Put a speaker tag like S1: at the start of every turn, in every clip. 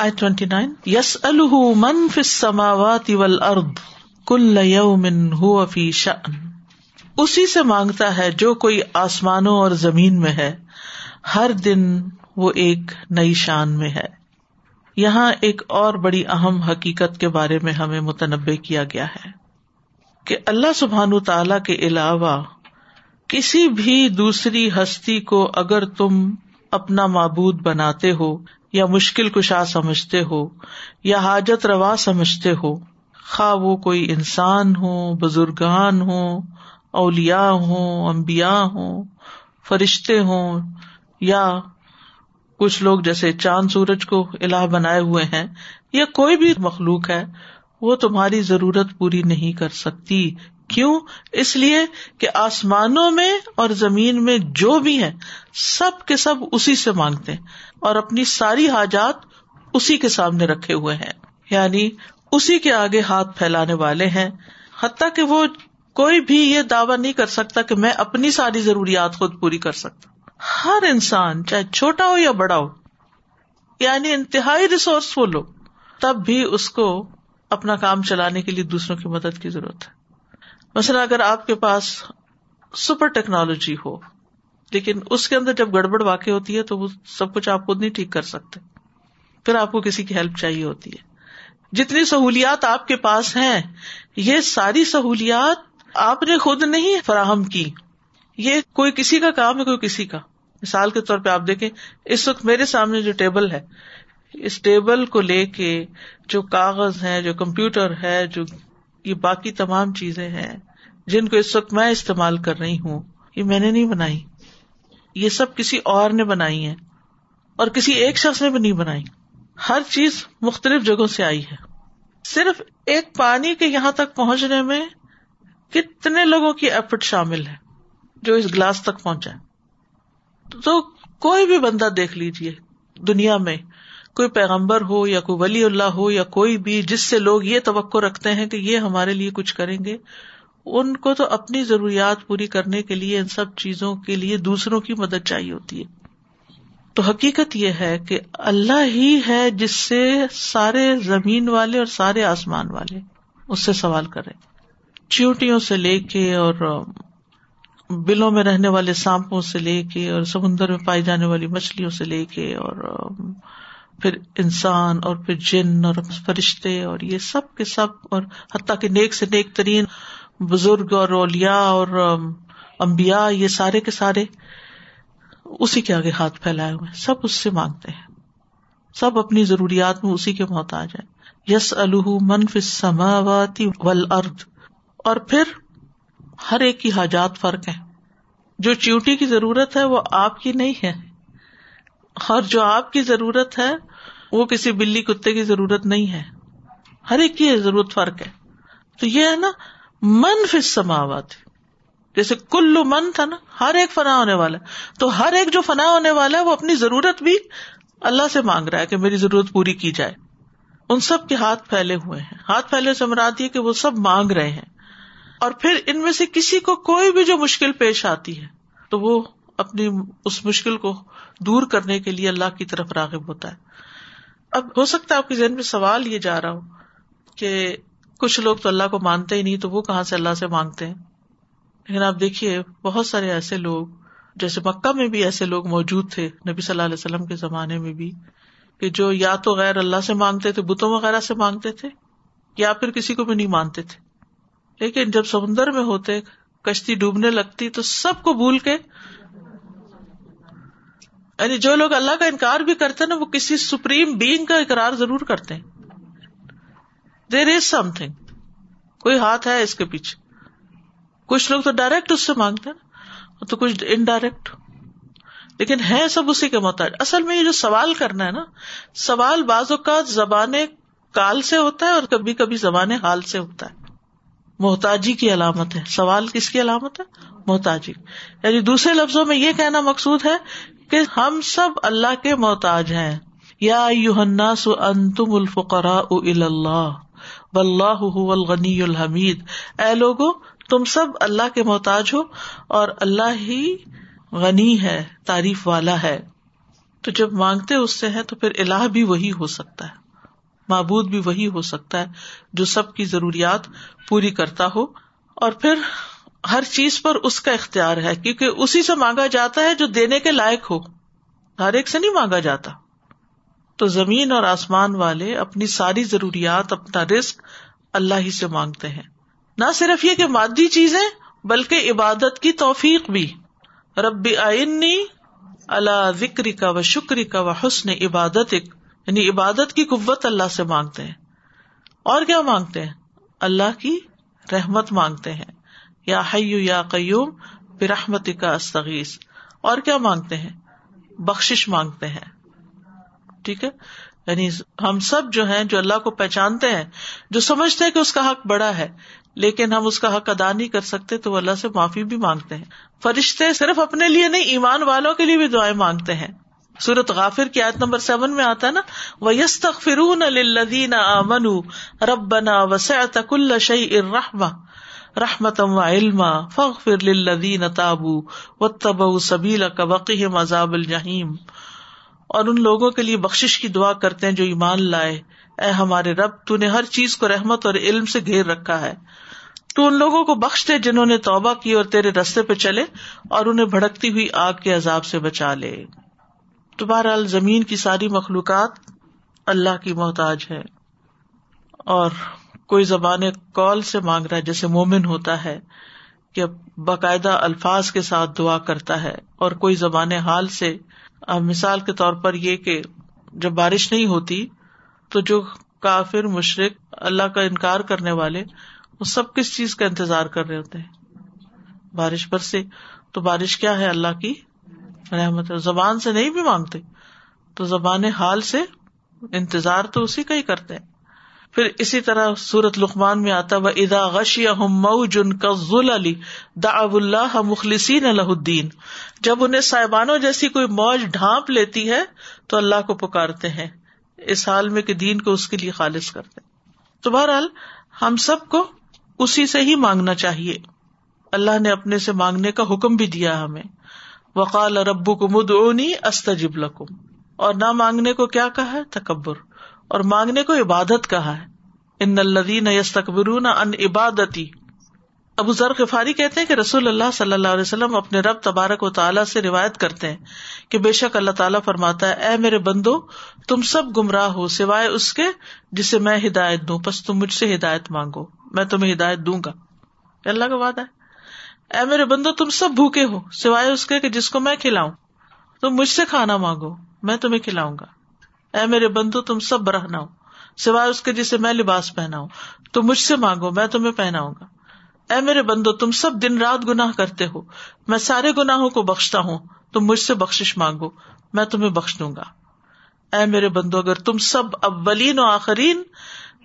S1: آئی twenty nine yes من السماوات والارض کل یوم هو فی شأن. اسی سے مانگتا ہے جو کوئی آسمانوں اور زمین میں ہے، ہر دن وہ ایک نئی شان میں ہے۔ یہاں ایک اور بڑی اہم حقیقت کے بارے میں ہمیں متنوع کیا گیا ہے کہ اللہ سبحان تعالی کے علاوہ کسی بھی دوسری ہستی کو اگر تم اپنا معبود بناتے ہو یا مشکل کشا سمجھتے ہو، یا حاجت روا سمجھتے ہو، خواہ وہ کوئی انسان ہو بزرگان ہو اولیا ہوں امبیا ہوں، فرشتے ہوں، یا کچھ لوگ جیسے چاند سورج کو الہ بنائے ہوئے ہیں، یا کوئی بھی مخلوق ہے، وہ تمہاری ضرورت پوری نہیں کر سکتی کیوں؟ اس لیے کہ آسمانوں میں اور زمین میں جو بھی ہے سب کے سب اسی سے مانگتے ہیں اور اپنی ساری حاجات اسی کے سامنے رکھے ہوئے ہیں۔ یعنی اسی کے آگے ہاتھ پھیلانے والے ہیں۔ حتیٰ کہ وہ کوئی بھی یہ دعوی نہیں کر سکتا کہ میں اپنی ساری ضروریات خود پوری کر سکتا۔ ہر انسان، چاہے چھوٹا ہو یا بڑا ہو یعنی انتہائی ریسورسفل ہو، تب بھی اس کو اپنا کام چلانے کے لیے دوسروں کی مدد کی ضرورت ہے۔ مثلاً اگر آپ کے پاس سپر ٹیکنالوجی ہو، لیکن اس کے اندر جب گڑبڑ واقع ہوتی ہے تو وہ سب کچھ آپ خود نہیں ٹھیک کر سکتے۔ پھر آپ کو کسی کی ہیلپ چاہیے ہوتی ہے۔ جتنی سہولیات آپ کے پاس ہیں، یہ ساری سہولیات آپ نے خود نہیں فراہم کی۔ یہ کوئی کسی کا کام ہے، کوئی کسی کا۔ مثال کے طور پہ آپ دیکھیں، اس وقت میرے سامنے جو ٹیبل ہے، اس ٹیبل کو لے کے جو کاغذ ہے جو کمپیوٹر ہے، جو یہ باقی تمام چیزیں ہیں جن کو اس وقت میں استعمال کر رہی ہوں، یہ میں نے نہیں بنائی۔ یہ سب کسی اور نے بنائی ہے اور کسی ایک شخص نے بھی نہیں بنائی۔ ہر چیز مختلف جگہوں سے آئی ہے۔ صرف ایک پانی کے یہاں تک پہنچنے میں کتنے لوگوں کی ایفرٹ شامل ہے جو اس گلاس تک پہنچا تو کوئی بھی بندہ دیکھ لیجیے دنیا میں کوئی پیغمبر ہو یا کوئی ولی اللہ ہو یا کوئی بھی جس سے لوگ یہ توقع رکھتے ہیں کہ یہ ہمارے لیے کچھ کریں گے، ان کو تو اپنی ضروریات پوری کرنے کے لیے ان سب چیزوں کے لیے دوسروں کی مدد چاہیے ہوتی ہے۔ تو حقیقت یہ ہے کہ اللہ ہی ہے جس سے سارے زمین والے اور سارے آسمان والے اس سے سوال کرے چیوٹیوں سے لے کے اور بلوں میں رہنے والے سانپوں سے لے کے اور سمندر میں پائی جانے والی مچھلیوں سے لے کے اور پھر انسان اور پھر جن اور فرشتے اور یہ سب کے سب اور حتیٰ کہ نیک سے نیک ترین بزرگ اور اولیا اور امبیا یہ سارے کے سارے اسی کے آگے ہاتھ پھیلائے ہوئے سب اس سے مانگتے ہیں۔ سب اپنی ضروریات میں اسی کے محتاج ہیں۔ یس الح منف سماواتی ول ارد اور پھر ہر ایک کی حاجات فرق ہے جو چیوٹی کی ضرورت ہے وہ آپ کی نہیں ہے۔ اور جو آپ کی ضرورت ہے وہ کسی بلی کتے کی ضرورت نہیں ہے۔ ہر ایک کی ضرورت فرق ہے۔ تو یہ ہے نا، من فس سماوات جیسے کلو من تھا نا، ہر ایک فنا ہونے والا تو ہر ایک جو فنا ہونے والا ہے، وہ اپنی ضرورت بھی اللہ سے مانگ رہا ہے کہ میری ضرورت پوری کی جائے۔ ان سب کے ہاتھ پھیلے ہوئے ہیں۔ ہاتھ پھیلے سے مراد یہ کہ وہ سب مانگ رہے ہیں۔ اور پھر ان میں سے کسی کو کوئی بھی جو مشکل پیش آتی ہے، تو وہ اپنی اس مشکل کو دور کرنے کے لیے اللہ کی طرف راغب ہوتا ہے۔ اب ہو سکتا ہے آپ کے ذہن میں سوال یہ جا رہا ہو کہ کچھ لوگ تو اللہ کو مانتے ہی نہیں، تو وہ کہاں سے اللہ سے مانگتے ہیں؟ لیکن آپ دیکھیے، بہت سارے ایسے لوگ، جیسے مکہ میں بھی ایسے لوگ موجود تھے، نبی صلی اللہ علیہ وسلم کے زمانے میں بھی، کہ جو یا تو غیر اللہ سے مانگتے تھے، بتوں وغیرہ سے مانگتے تھے، یا پھر کسی کو بھی نہیں مانتے تھے۔ لیکن جب سمندر میں ہوتے، کشتی ڈوبنے لگتی، تو سب کو بھول کے یعنی جو لوگ اللہ کا انکار بھی کرتے نا، وہ کسی سپریم بینگ کا اقرار ضرور کرتے ہیں۔ دیر از سم تھنگ کوئی ہاتھ ہے اس کے پیچھے۔ کچھ لوگ تو ڈائریکٹ اس سے مانگتے ہیں تو کچھ انڈائریکٹ لیکن ہے سب اسی کے محتاج۔ اصل میں یہ جو سوال کرنا ہے نا، سوال بعض اوقات زبان کال سے ہوتا ہے اور کبھی کبھی زبان حال سے ہوتا ہے۔ محتاجی کی علامت ہے۔ سوال کس کی علامت ہے؟ محتاجی۔ یعنی دوسرے لفظوں میں یہ کہنا مقصود ہے کہ ہم سب اللہ کے محتاج ہیں۔ یا انتم الفقرا اللہ الغنی الحمید۔ اے لوگو، تم سب اللہ کے محتاج ہو اور اللہ ہی غنی ہے، تعریف والا ہے۔ تو جب مانگتے اس سے ہے تو پھر الہ بھی وہی ہو سکتا ہے، معبود بھی وہی ہو سکتا ہے جو سب کی ضروریات پوری کرتا ہو۔ اور پھر ہر چیز پر اس کا اختیار ہے، کیونکہ اسی سے مانگا جاتا ہے جو دینے کے لائق ہو۔ ہر ایک سے نہیں مانگا جاتا۔ تو زمین اور آسمان والے اپنی ساری ضروریات، اپنا رسک اللہ ہی سے مانگتے ہیں۔ نہ صرف یہ کہ مادی چیزیں، بلکہ عبادت کی توفیق بھی۔ رب آئنی اللہ ذکری کا و شکری کا و حسن عبادت یعنی عبادت کی قوت اللہ سے مانگتے ہیں۔ اور کیا مانگتے ہیں؟ اللہ کی رحمت مانگتے ہیں۔ یا حیو یا قیوم برحمت کا استغیث۔ اور کیا مانگتے ہیں؟ بخش مانگتے ہیں۔ ٹھیک ہے؟ یعنی ہم سب جو ہیں، جو اللہ کو پہچانتے ہیں، جو سمجھتے ہیں کہ اس کا حق بڑا ہے، لیکن ہم اس کا حق ادا نہیں کر سکتے، تو وہ اللہ سے معافی بھی مانگتے ہیں۔ فرشتے صرف اپنے لیے نہیں، ایمان والوں کے لیے بھی دعائیں مانگتے ہیں۔ سورت غافر کی آیت نمبر سیون میں آتا ہے نا وہ یس تک ربنا وسعت كل شيء الرحمہ رحمت و علما فخ فر لدین تابو و تب سبیلا کا وقیم عذاب الجہیم اور ان لوگوں کے لیے بخش کی دعا کرتے ہیں جو ایمان لائے۔ اے ہمارے رب، تو نے ہر چیز کو رحمت اور علم سے گھیر رکھا ہے۔ تو ان لوگوں کو بخش دے جنہوں نے توبہ کی اور تیرے رستے پہ چلے اور انہیں بھڑکتی ہوئی آگ کے عذاب سے بچا لے۔ تو بہرحال زمین کی ساری مخلوقات اللہ کی محتاج ہے اور کوئی زبان کال سے مانگ رہا ہے، جیسے مومن ہوتا ہے کہ باقاعدہ الفاظ کے ساتھ دعا کرتا ہے، اور کوئی زبان حال سے مثال کے طور پر یہ کہ جب بارش نہیں ہوتی تو جو کافر، مشرق، اللہ کا انکار کرنے والے، وہ سب کس چیز کا انتظار کر رہے ہوتے ہیں؟ بارش پر سے۔ تو بارش کیا ہے اللہ کی رحمت؟ زبان سے نہیں بھی مانگتے، تو زبان حال سے انتظار تو اسی کا ہی کرتے ہیں۔ پھر اسی طرح سورت لقمان میں آتا و ادا غشی مئو جن کا ذل علی دا اللہ مخلصین الدین جب انہیں صاحبانوں جیسی کوئی موج ڈھانپ لیتی ہے، تو اللہ کو پکارتے ہیں۔ اس حال میں کہ دین کو اس کے لیے خالص کرتے تو بہرحال، ہم سب کو اسی سے ہی مانگنا چاہیے۔ اللہ نے اپنے سے مانگنے کا حکم بھی دیا ہمیں۔ وقال ربو کو مد استجب لکم اور نہ مانگنے کو کیا کہا؟ ہے تکبر۔ اور مانگنے کو عبادت کہا ہے۔ ان الدین یس ان عبادتی۔ ابو ذر غفاری کہتے ہیں کہ رسول اللہ صلی اللہ علیہ وسلم اپنے رب تبارک و تعالیٰ سے روایت کرتے ہیں کہ بے شک اللہ تعالیٰ فرماتا ہے، اے میرے بندو، تم سب گمراہ ہو سوائے اس کے جسے میں ہدایت دوں بس تم مجھ سے ہدایت مانگو، میں تمہیں ہدایت دوں گا۔ اللہ کا وعدہ ہے۔ اے میرے بندو، تم سب بھوکے ہو سوائے اس کے کہ جس کو میں کھلاؤں۔ تم مجھ سے کھانا مانگو، میں تمہیں کھلاؤں گا۔ اے میرے بندو، تم سب برہنا ہو، سوائے اس کے جسے میں لباس پہنا ہوں۔ تو مجھ سے مانگو، میں تمہیں پہناؤں گا۔ اے میرے بندو، تم سب دن رات گناہ کرتے ہو۔ میں سارے گناہوں کو بخشتا ہوں، تم مجھ سے بخش مانگو، میں تمہیں بخش دوں گا۔ اے میرے بندو، اگر تم سب اولین و آخرین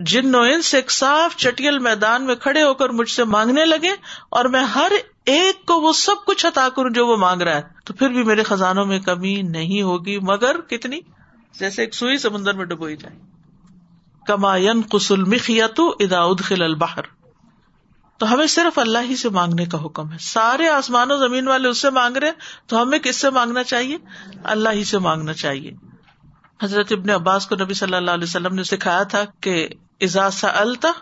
S1: جن و ان سے ایک صاف چٹیل میدان میں کھڑے ہو کر مجھ سے مانگنے لگے، اور میں ہر ایک کو وہ سب کچھ عطا کروں جو وہ مانگ رہا ہے، تو پھر بھی میرے خزانوں میں کمی نہیں ہوگی۔ مگر کتنی؟ جیسے ایک سوئی سمندر میں ڈبوئی جائے۔ کما کسل مخیتو ادا ادخل البحر۔ تو ہمیں صرف اللہ ہی سے مانگنے کا حکم ہے۔ سارے آسمان و زمین والے اس سے مانگ رہے تو ہمیں کس سے مانگنا چاہیے؟ اللہ ہی سے مانگنا چاہیے۔ حضرت ابن عباس کو نبی صلی اللہ علیہ وسلم نے سکھایا تھا کہ اجازا التا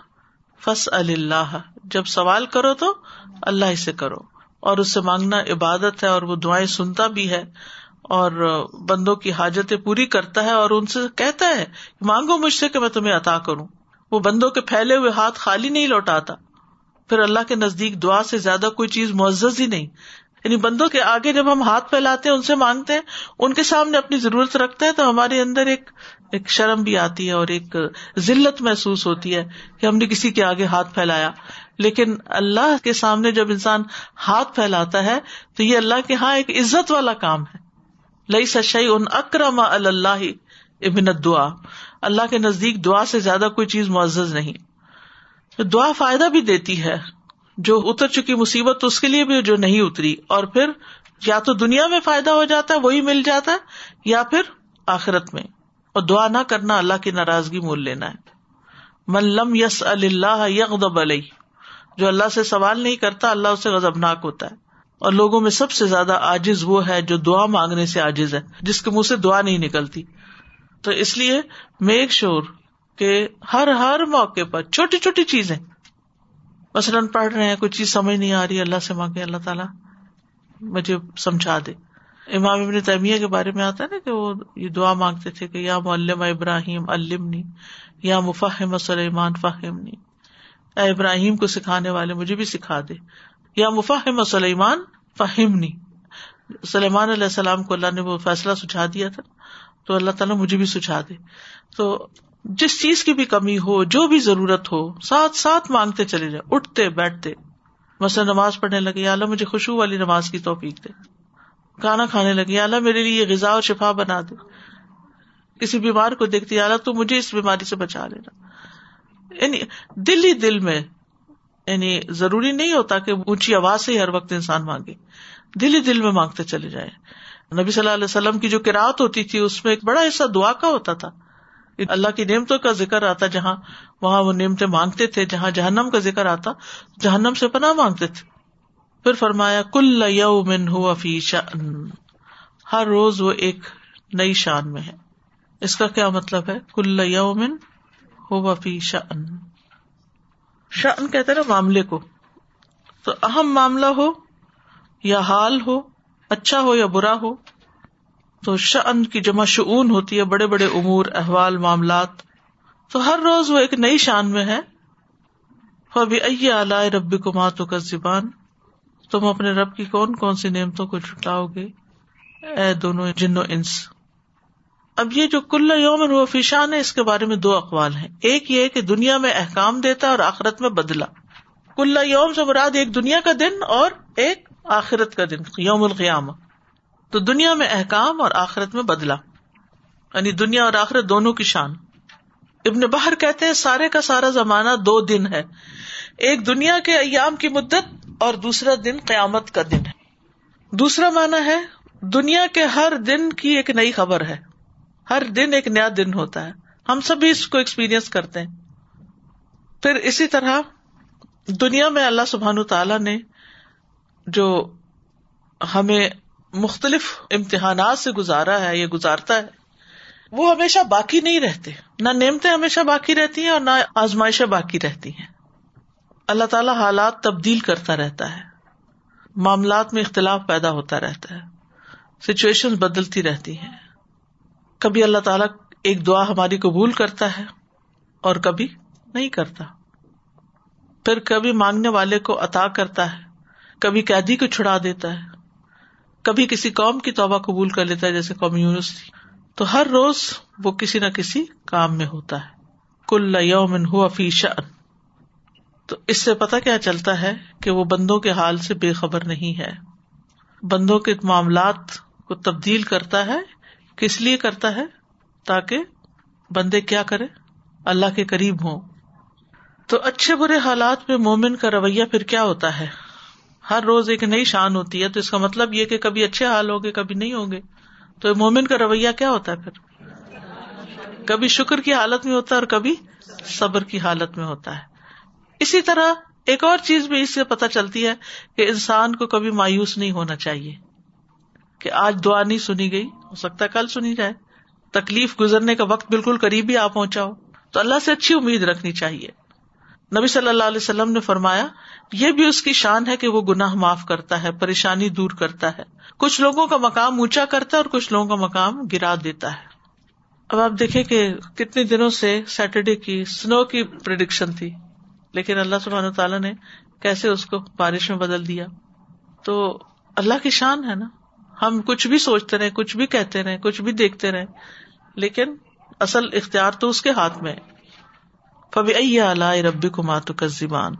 S1: فس اللہ۔ جب سوال کرو تو اللہ ہی سے کرو۔ اور اس سے مانگنا عبادت ہے اور وہ دعائیں سنتا بھی ہے۔ اور بندوں کی حاجتیں پوری کرتا ہے اور ان سے کہتا ہے مانگو مجھ سے کہ میں تمہیں عطا کروں۔ وہ بندوں کے پھیلے ہوئے ہاتھ خالی نہیں لوٹاتا۔ پھر اللہ کے نزدیک دعا سے زیادہ کوئی چیز معزز ہی نہیں۔ یعنی بندوں کے آگے جب ہم ہاتھ پھیلاتے ہیں، ان سے مانگتے ہیں، ان کے سامنے اپنی ضرورت رکھتے ہیں، تو ہمارے اندر ایک ایک شرم بھی آتی ہے اور ایک ذلت محسوس ہوتی ہے کہ ہم نے کسی کے آگے ہاتھ پھیلایا۔ لیکن اللہ کے سامنے جب انسان ہاتھ پھیلاتا ہے، تو یہ اللہ کے ہاں ایک عزت والا کام ہے۔ لئی سچائی ان اکرم اللہ ابن دعا اللہ کے نزدیک دعا سے زیادہ کوئی چیز معزز نہیں۔ دعا فائدہ بھی دیتی ہے۔ جو اتر چکی مصیبت اس کے لیے بھی جو نہیں اتری۔ اور پھر یا تو دنیا میں فائدہ ہو جاتا ہے، وہی مل جاتا ہے، یا پھر آخرت میں۔ اور دعا نہ کرنا اللہ کی ناراضگی مول لینا ہے۔ من لم یس اللہ یغضب علیہ۔ جو اللہ سے سوال نہیں کرتا، اللہ اسے غضبناک ہوتا ہے۔ اور لوگوں میں سب سے زیادہ آجز وہ ہے جو دعا مانگنے سے آجز ہے، جس کے منہ سے دعا نہیں نکلتی۔ تو اس لیے میک شور کہ ہر ہر موقع پر چھوٹی چھوٹی چیزیں۔ مثلاً پڑھ رہے ہیں، کوئی چیز سمجھ نہیں آ رہی، اللہ سے مانگے، اللہ تعالیٰ مجھے سمجھا دے۔ امام ابن تیمیہ کے بارے میں آتا ہے نا کہ وہ یہ دعا مانگتے تھے کہ یا معلم ابراہیم المنی یا مفاہم سلیمان فاہمنی اے ابراہیم کو سکھانے والے مجھے بھی سکھا دے۔ یا مفاہم سلیمان فہمنی سلیمان علیہ السلام کو اللہ نے وہ فیصلہ سجھا دیا تھا، تو اللہ تعالیٰ مجھے بھی سجھا دے۔ تو جس چیز کی بھی کمی ہو، جو بھی ضرورت ہو، ساتھ ساتھ مانگتے چلے جائے اٹھتے، بیٹھتے۔ مثلا نماز پڑھنے لگے اللہ مجھے خوشبو والی نماز کی توفیق دے۔ کھانا کھانے لگے اللہ میرے لیے غذا اور شفا بنا دے۔ کسی بیمار کو دیکھتی اللہ تو مجھے اس بیماری سے بچا لینا۔ یعنی دل ہی دل میں یعنی ضروری نہیں ہوتا کہ اونچی آواز سے ہی ہر وقت انسان مانگے۔ دل ہی دل میں مانگتے چلے جائے نبی صلی اللہ علیہ وسلم کی جو کراط ہوتی تھی، اس میں ایک بڑا حصہ دعا کا ہوتا تھا۔ اللہ کی نعمتوں کا ذکر آتا جہاں، وہاں وہ نعمتیں مانگتے تھے، جہاں جہنم کا ذکر آتا، جہنم سے پناہ مانگتے تھے۔ پھر فرمایا، کل یومن ہو شان ہر روز وہ ایک نئی شان میں ہے۔ اس کا کیا مطلب ہے؟ کل یومن ہو وفی شان شان کہتے نا معاملے کو۔ تو اہم معاملہ ہو یا حال ہو اچھا ہو یا برا ہو، تو شان کی جمع شعون ہوتی ہے، بڑے بڑے امور، احوال، معاملات۔ تو ہر روز وہ ایک نئی شان میں ہے۔ فبی اعلی ربی کو ماتو کا زبان تم اپنے رب کی کون کون سی نعمتوں کو چھٹاؤ گے؟ اے دونوں جنو انس۔ اب یہ جو کل یوم وہ فیشان ہے، اس کے بارے میں دو اقوال ہیں۔ ایک یہ کہ دنیا میں احکام دیتا اور آخرت میں بدلا کل یوم سے مراد ایک دنیا کا دن اور ایک آخرت کا دن، یوم القیام تو دنیا میں احکام اور آخرت میں بدلا یعنی دنیا اور آخرت دونوں کی شان۔ ابن باہر کہتے ہیں، سارے کا سارا زمانہ دو دن ہے۔ ایک دنیا کے ایام کی مدت اور دوسرا دن قیامت کا دن ہے۔ دوسرا مانا ہے، دنیا کے ہر دن کی ایک نئی خبر ہے۔ ہر دن ایک نیا دن ہوتا ہے۔ ہم سب بھی اس کو ایکسپیرئنس کرتے ہیں۔ پھر اسی طرح دنیا میں اللہ سبحان تعالی نے جو ہمیں مختلف امتحانات سے گزارا ہے یا گزارتا ہے، وہ ہمیشہ باقی نہیں رہتے۔ نہ نعمتیں ہمیشہ باقی رہتی ہیں اور نہ آزمائشیں باقی رہتی ہیں۔ اللہ تعالیٰ حالات تبدیل کرتا رہتا ہے۔ معاملات میں اختلاف پیدا ہوتا رہتا ہے۔ سچویشن بدلتی رہتی ہیں۔ کبھی اللہ تعالیٰ ایک دعا ہماری قبول کرتا ہے اور کبھی نہیں کرتا۔ پھر کبھی مانگنے والے کو عطا کرتا ہے، کبھی قیدی کو چھڑا دیتا ہے، کبھی کسی قوم کی توبہ قبول کر لیتا ہے، جیسے قوم یونس تھی۔ تو ہر روز وہ کسی نہ کسی کام میں ہوتا ہے۔ کل یومن ہوا فی شان تو اس سے پتا کیا چلتا ہے کہ وہ بندوں کے حال سے بے خبر نہیں ہے۔ بندوں کے معاملات کو تبدیل کرتا ہے کس لیے کرتا ہے تاکہ بندے کیا کرے اللہ کے قریب ہوں۔ تو اچھے برے حالات میں مومن کا رویہ پھر کیا ہوتا ہے؟ ہر روز ایک نئی شان ہوتی ہے، تو اس کا مطلب یہ کہ کبھی اچھے حال ہوگے کبھی نہیں ہوں گے۔ تو مومن کا رویہ کیا ہوتا ہے پھر؟ کبھی شکر کی حالت میں ہوتا ہے اور کبھی صبر کی حالت میں ہوتا ہے۔ اسی طرح ایک اور چیز بھی اس سے پتہ چلتی ہے کہ انسان کو کبھی مایوس نہیں ہونا چاہیے، کہ آج دعا نہیں سنی گئی ہو سکتا ہے کل سنی جائے۔ تکلیف گزرنے کا وقت بالکل قریب ہی آ پہنچا ہو تو اللہ سے اچھی امید رکھنی چاہیے۔ نبی صلی اللہ علیہ وسلم نے فرمایا، یہ بھی اس کی شان ہے کہ وہ گناہ معاف کرتا ہے، پریشانی دور کرتا ہے۔ کچھ لوگوں کا مقام اونچا کرتا ہے اور کچھ لوگوں کا مقام گرا دیتا ہے۔ اب آپ دیکھیں کہ کتنے دنوں سے سیٹرڈے کی سنو کی پرڈکشن تھی۔ لیکن اللہ سبحانہ تعالیٰ نے کیسے اس کو بارش میں بدل دیا۔ تو اللہ کی شان ہے نا۔ ہم کچھ بھی سوچتے رہے کچھ بھی کہتے رہے کچھ بھی دیکھتے رہے لیکن اصل اختیار تو اس کے ہاتھ میں فبی اللہ ربی کو ماتو کا زبان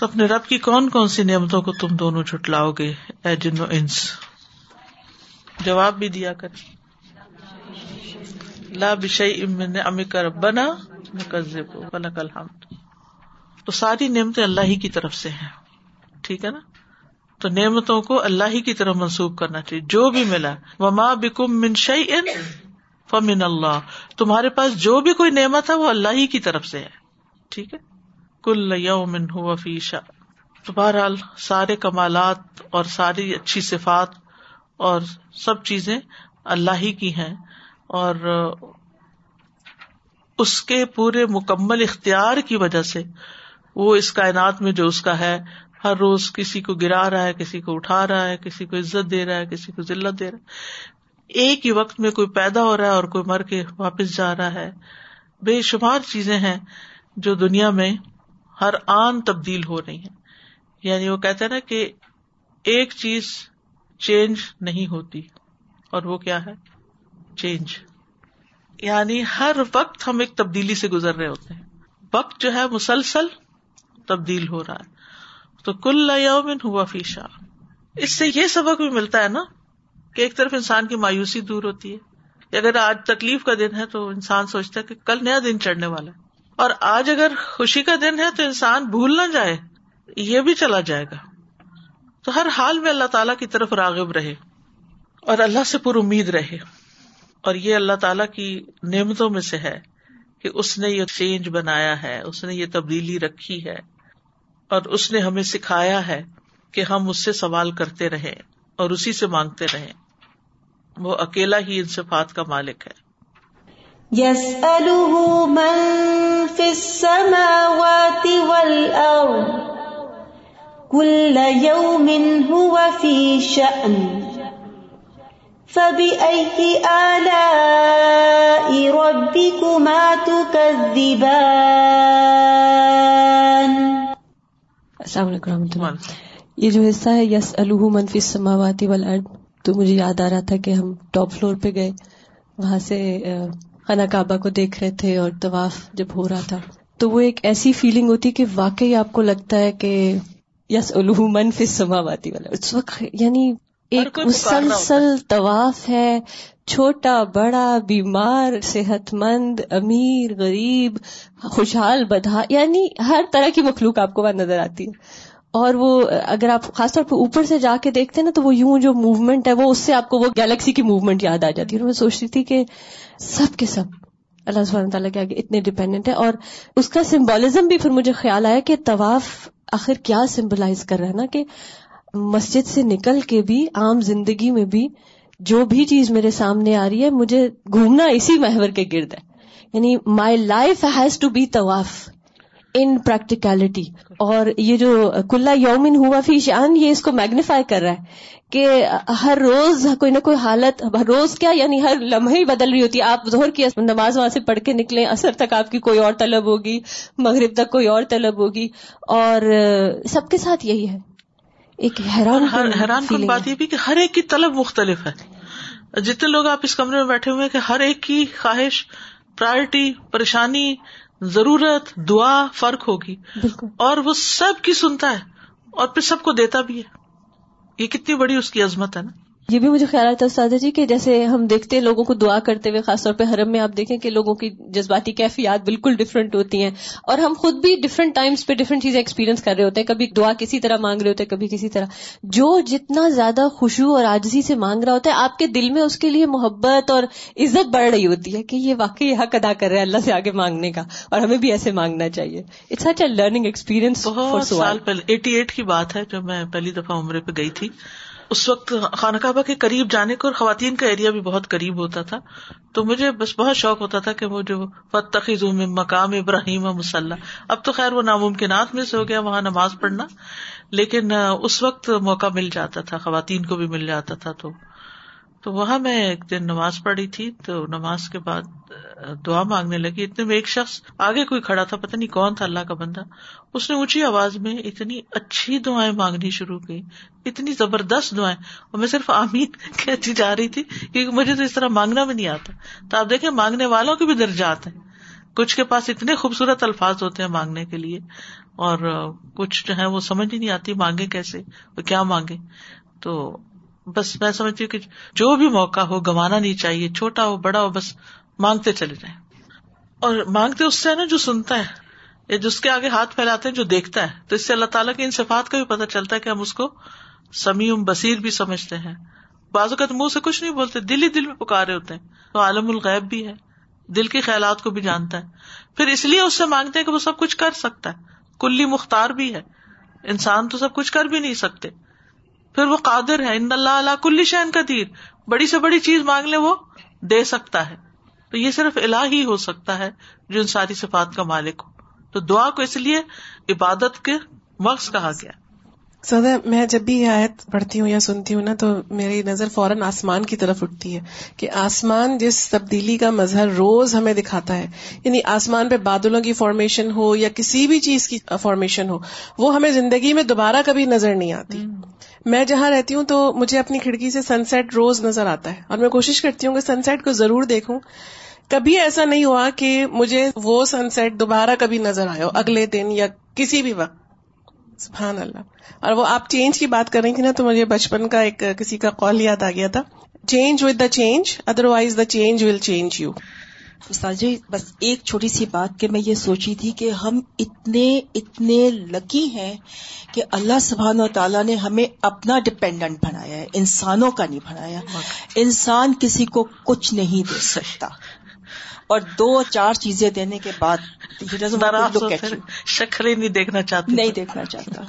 S1: اپنے رب کی کون کون سی نعمتوں کو تم دونوں چھٹلاؤ گے؟ اے جنو انس۔ جواب بھی دیا کر۔ لا بشئی امن امی کا ربنا نکذب، ولک الحمد۔ تو ساری نعمتیں اللہ ہی کی طرف سے ہیں۔ ٹھیک ہے نا؟ تو نعمتوں کو اللہ ہی کی طرف منسوخ کرنا چاہیے۔ جو بھی ملا۔ وما بکم من شعی ان فمن اللہ تمہارے پاس جو بھی کوئی نعمت ہے وہ اللہ ہی کی طرف سے ہے۔ ٹھیک ہے؟ کل یوم ہوا فیشا تو بہرحال سارے کمالات اور ساری اچھی صفات اور سب چیزیں اللہ ہی کی ہیں۔ اور اس کے پورے مکمل اختیار کی وجہ سے وہ اس کائنات میں جو اس کا ہے ہر روز کسی کو گرا رہا ہے، کسی کو اٹھا رہا ہے، کسی کو عزت دے رہا ہے، کسی کو ذلت دے رہا ہے۔ ایک ہی وقت میں کوئی پیدا ہو رہا ہے اور کوئی مر کے واپس جا رہا ہے۔ بے شمار چیزیں ہیں جو دنیا میں ہر آن تبدیل ہو رہی ہیں۔ یعنی وہ کہتے نا کہ ایک چیز چینج نہیں ہوتی۔ اور وہ کیا ہے؟ چینج۔ یعنی ہر وقت ہم ایک تبدیلی سے گزر رہے ہوتے ہیں۔ وقت جو ہے مسلسل تبدیل ہو رہا ہے۔ تو کل یومن ہوا فیشا اس سے یہ سبق بھی ملتا ہے نا کہ ایک طرف انسان کی مایوسی دور ہوتی ہے اگر آج تکلیف کا دن ہے تو انسان سوچتا ہے کہ کل نیا دن چڑھنے والا ہے۔ اور آج اگر خوشی کا دن ہے تو انسان بھول نہ جائے، یہ بھی چلا جائے گا۔ تو ہر حال میں اللہ تعالی کی طرف راغب رہے اور اللہ سے پر امید رہے۔ اور یہ اللہ تعالی کی نعمتوں میں سے ہے کہ اس نے یہ چینج بنایا ہے، اس نے یہ تبدیلی رکھی ہے۔ اور اس نے ہمیں سکھایا ہے کہ ہم اس سے سوال کرتے رہے اور اسی سے مانگتے رہے وہ اکیلا ہی ان صفات کا مالک ہے۔
S2: یس السماوات والارض كل يوم هو في شأن فبأي آلاء ربكما تكذبان
S3: السلام علیکم رحمۃ اللہ۔ یہ جو حصہ ہے یس الح منفی سماواتی والارض تو مجھے یاد آ رہا تھا کہ ہم ٹاپ فلور پہ گئے وہاں سے خانہ کعبہ کو دیکھ رہے تھے اور طواف جب ہو رہا تھا۔ تو وہ ایک ایسی فیلنگ ہوتی کہ واقعی آپ کو لگتا ہے کہ یس الحمن فی سماواتی والا اس وقت یعنی ایک مسلسل طواف ہے چھوٹا بڑا بیمار صحت مند امیر غریب خوشحال بدھا یعنی ہر طرح کی مخلوق آپ کو وہاں نظر آتی ہے۔ اور وہ اگر آپ خاص طور پہ اوپر سے جا کے دیکھتے ہیں نا تو وہ یوں جو موومنٹ ہے وہ اس سے آپ کو وہ گیلیکسی کی موومنٹ یاد آ جاتی ہے۔ اور میں سوچتی تھی کہ سب کے سب اللہ سبحانہ تعالیٰ کے آگے اتنے ڈپینڈنٹ ہے اور اس کا سمبولزم بھی پھر مجھے خیال آیا کہ طواف آخر کیا سمبلائز کر رہا ہے نا کہ مسجد سے نکل کے بھی، عام زندگی میں بھی جو بھی چیز میرے سامنے آ رہی ہے، مجھے گھومنا اسی محور کے گرد ہے۔ یعنی my life has to be طواف ان پریکٹیکلٹی اور یہ جو کلا یومن ہوا فی شان، یہ اس کو میگنیفائی کر رہا ہے کہ ہر روز کوئی نہ کوئی حالت، ہر روز کیا؟ یعنی ہر لمحے ہی بدل رہی ہوتی ہے۔ آپ ظہر کی نماز وہاں سے پڑھ کے نکلیں اثر تک آپ کی کوئی اور طلب ہوگی، مغرب تک کوئی اور طلب ہوگی۔ اور سب کے ساتھ یہی ہے۔ ایک حیران
S1: حیران کن بات یہ بھی کہ ہر ایک کی طلب مختلف ہے۔ جتنے لوگ آپ اس کمرے میں بیٹھے ہوئے کہ ہر ایک کی خواہش پرائرٹی پریشانی ضرورت دعا فرق ہوگی۔ اور وہ سب کی سنتا ہے اور پھر سب کو دیتا بھی ہے۔ یہ کتنی بڑی اس کی عظمت ہے نا۔
S3: یہ بھی مجھے خیال آتا ہے استاد جی کہ جیسے ہم دیکھتے ہیں لوگوں کو دعا کرتے ہوئے خاص طور پہ حرم میں آپ دیکھیں کہ لوگوں کی جذباتی کیفیات بالکل ڈفرینٹ ہوتی ہیں۔ اور ہم خود بھی ڈفرینٹ ٹائمس پہ ڈفرینٹ چیزیں ایکسپیرینس کر رہے ہوتے ہیں۔ کبھی دعا کسی طرح مانگ رہے ہوتے ہیں کبھی کسی طرح۔ جو جتنا زیادہ خوشبو اور آجزی سے مانگ رہا ہوتا ہے آپ کے دل میں اس کے لیے محبت اور عزت بڑھ رہی ہوتی ہے کہ یہ واقعی حق ادا کر رہے ہیں اللہ سے آگے مانگنے کا۔ اور ہمیں بھی ایسے مانگنا چاہیے۔ It's such a learning experience
S1: سال پہلے ایٹی ایٹ کی بات ہے جو میں پہلی دفعہ عمرے پہ گئی تھی۔ اس وقت خانہ کعبہ کے قریب جانے کو اور خواتین کا ایریا بھی بہت قریب ہوتا تھا، تو مجھے بس بہت شوق ہوتا تھا کہ وہ جو فتخذ مقام ابراہیم مسلح اب تو خیر وہ ناممکنات میں سے ہو گیا، وہاں نماز پڑھنا۔ لیکن اس وقت موقع مل جاتا تھا، خواتین کو بھی مل جاتا تھا تو۔ تو وہاں میں ایک دن نماز پڑھی تھی، تو نماز کے بعد دعا مانگنے لگی۔ اتنے میں ایک شخص آگے کوئی کھڑا تھا پتا نہیں کون تھا، اللہ کا بندہ۔ اس نے اونچی آواز میں اتنی اچھی دعائیں مانگنی شروع کی، اتنی زبردست دعائیں۔ اور میں صرف آمین کہتی جا رہی تھی کیونکہ مجھے تو اس طرح مانگنا بھی نہیں آتا۔ تو آپ دیکھیں، مانگنے والوں کے بھی درجات ہیں۔ کچھ کے پاس اتنے خوبصورت الفاظ ہوتے ہیں مانگنے کے لیے، اور کچھ جو ہے وہ سمجھ ہی نہیں آتی مانگے کیسے؟ وہ کیا مانگے تو بس میں سمجھتی ہوں کہ جو بھی موقع ہو گنوانا نہیں چاہیے، چھوٹا ہو، بڑا ہو، بس مانگتے چلے جائیں۔ اور مانگتے اس سے نا جو سنتا ہے، یا جس کے آگے ہاتھ پھیلاتے ہیں، جو دیکھتا ہے۔ تو اس سے اللہ تعالیٰ کی ان صفات کا بھی پتا چلتا ہے کہ ہم اس کو سمیم بصیر بھی سمجھتے ہیں۔ بازو کا تو منہ سے کچھ نہیں بولتے، دل ہی دل میں پکارے ہوتے ہیں۔ تو عالم الغیب بھی ہے، دل کے خیالات کو بھی جانتا ہے۔ پھر اس لیے اس سے مانگتے ہیں کہ وہ سب کچھ کر سکتا ہے۔ کلی مختار بھی ہے۔ انسان تو سب کچھ کر بھی نہیں سکتے۔ پھر وہ قادر ہے۔ ان اللہ اللہ کل شہن کا تیر بڑی سے بڑی چیز مانگ لے وہ دے سکتا ہے۔ تو یہ صرف الہ ہی ہو سکتا ہے جو ان ساری صفات کا مالک ہو۔ تو دعا کو اس لیے عبادت کے مقص کہا گیا۔
S4: سدا میں جب بھی یہ آیت پڑھتی ہوں یا سنتی ہوں نا تو میری نظر فوراً آسمان کی طرف اٹھتی ہے کہ آسمان جس تبدیلی کا مظہر روز ہمیں دکھاتا ہے یعنی آسمان پہ بادلوں کی فارمیشن ہو یا کسی بھی چیز کی فارمیشن ہو وہ ہمیں زندگی میں دوبارہ کبھی نظر نہیں آتی۔ میں جہاں رہتی ہوں تو مجھے اپنی کھڑکی سے سن سیٹ روز نظر آتا ہے اور میں کوشش کرتی ہوں کہ سن سیٹ کو ضرور دیکھوں۔ کبھی ایسا نہیں ہوا کہ مجھے وہ سن سیٹ دوبارہ کبھی نظر آئے ہو، اگلے دن یا کسی بھی وقت۔ سبحان اللہ۔ اور وہ آپ چینج کی بات کر رہی تھی نا تو مجھے بچپن کا ایک کسی کا کال یاد آ گیا تھا۔ Change with the change otherwise the change will change you
S5: جی بس ایک چھوٹی سی بات کہ میں یہ سوچی تھی کہ ہم اتنے اتنے لکی ہیں کہ اللہ سبحان و تعالیٰ نے ہمیں اپنا ڈپینڈنٹ بنایا ہے انسانوں کا نہیں بنایا۔ انسان کسی کو کچھ نہیں دے سکتا۔ اور دو چار چیزیں دینے کے بعد
S1: شکرے نہیں دیکھنا چاہتے۔
S5: نہیں دیکھنا چاہتا۔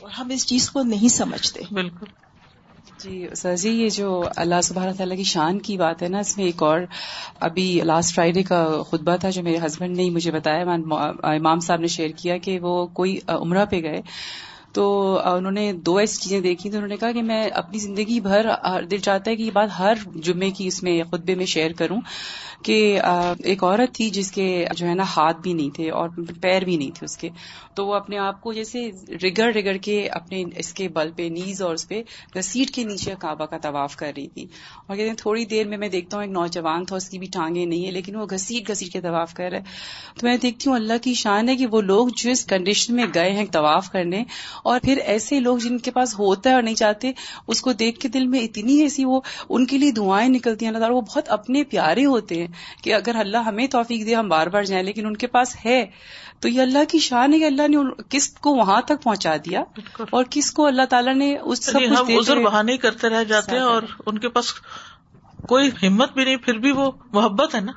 S5: اور ہم اس چیز کو نہیں سمجھتے۔
S1: بالکل۔
S6: جی سر جی یہ جو اللہ سبحانہ تعالیٰ کی شان کی بات ہے نا، اس میں ایک اور ابھی لاسٹ فرائیڈے کا خطبہ تھا جو میرے ہسبینڈ نے ہی مجھے بتایا امام صاحب نے شیئر کیا کہ وہ کوئی عمرہ پہ گئے۔ تو انہوں نے دو ایسی چیزیں دیکھی، تو انہوں نے کہا کہ میں اپنی زندگی بھر دل چاہتا ہے کہ یہ بات ہر جمعے کی اس میں، خطبے میں شیئر کروں۔ کہ ایک عورت تھی جس کے جو ہے نا ہاتھ بھی نہیں تھے اور پیر بھی نہیں تھے اس کے، تو وہ اپنے آپ کو جیسے رگڑ رگڑ کے اپنے اس کے بل پہ، نیز اور اس پہ سیٹ کے نیچے کعبہ کا طواف کر رہی تھی۔ اور کہتے ہیں تھوڑی دیر میں میں دیکھتا ہوں ایک نوجوان تھا، اس کی بھی ٹانگیں نہیں ہے لیکن وہ گھسیٹ گھسیٹ کے طواف کر رہے تو میں دیکھتی ہوں اللہ کی شان ہے کہ وہ لوگ جو اس کنڈیشن میں گئے ہیں طواف کرنے، اور پھر ایسے لوگ جن کے پاس ہوتا ہے اور نہیں چاہتے، اس کو دیکھ کے دل میں اتنی ایسی وہ ان کے لیے دعائیں نکلتی ہیں، اللہ تعالیٰ، وہ بہت اپنے پیارے ہوتے ہیں۔ کہ اگر اللہ ہمیں توفیق دے ہم بار بار جائیں لیکن ان کے پاس ہے۔ تو یہ اللہ کی شان ہے کہ اللہ نے کس کو وہاں تک پہنچا دیا اور کس کو اللہ تعالیٰ نے اس سب
S1: ہم بہانے کرتے رہ جاتے ہیں اور ان کے پاس کوئی ہمت بھی نہیں پھر بھی وہ محبت ہے نا؟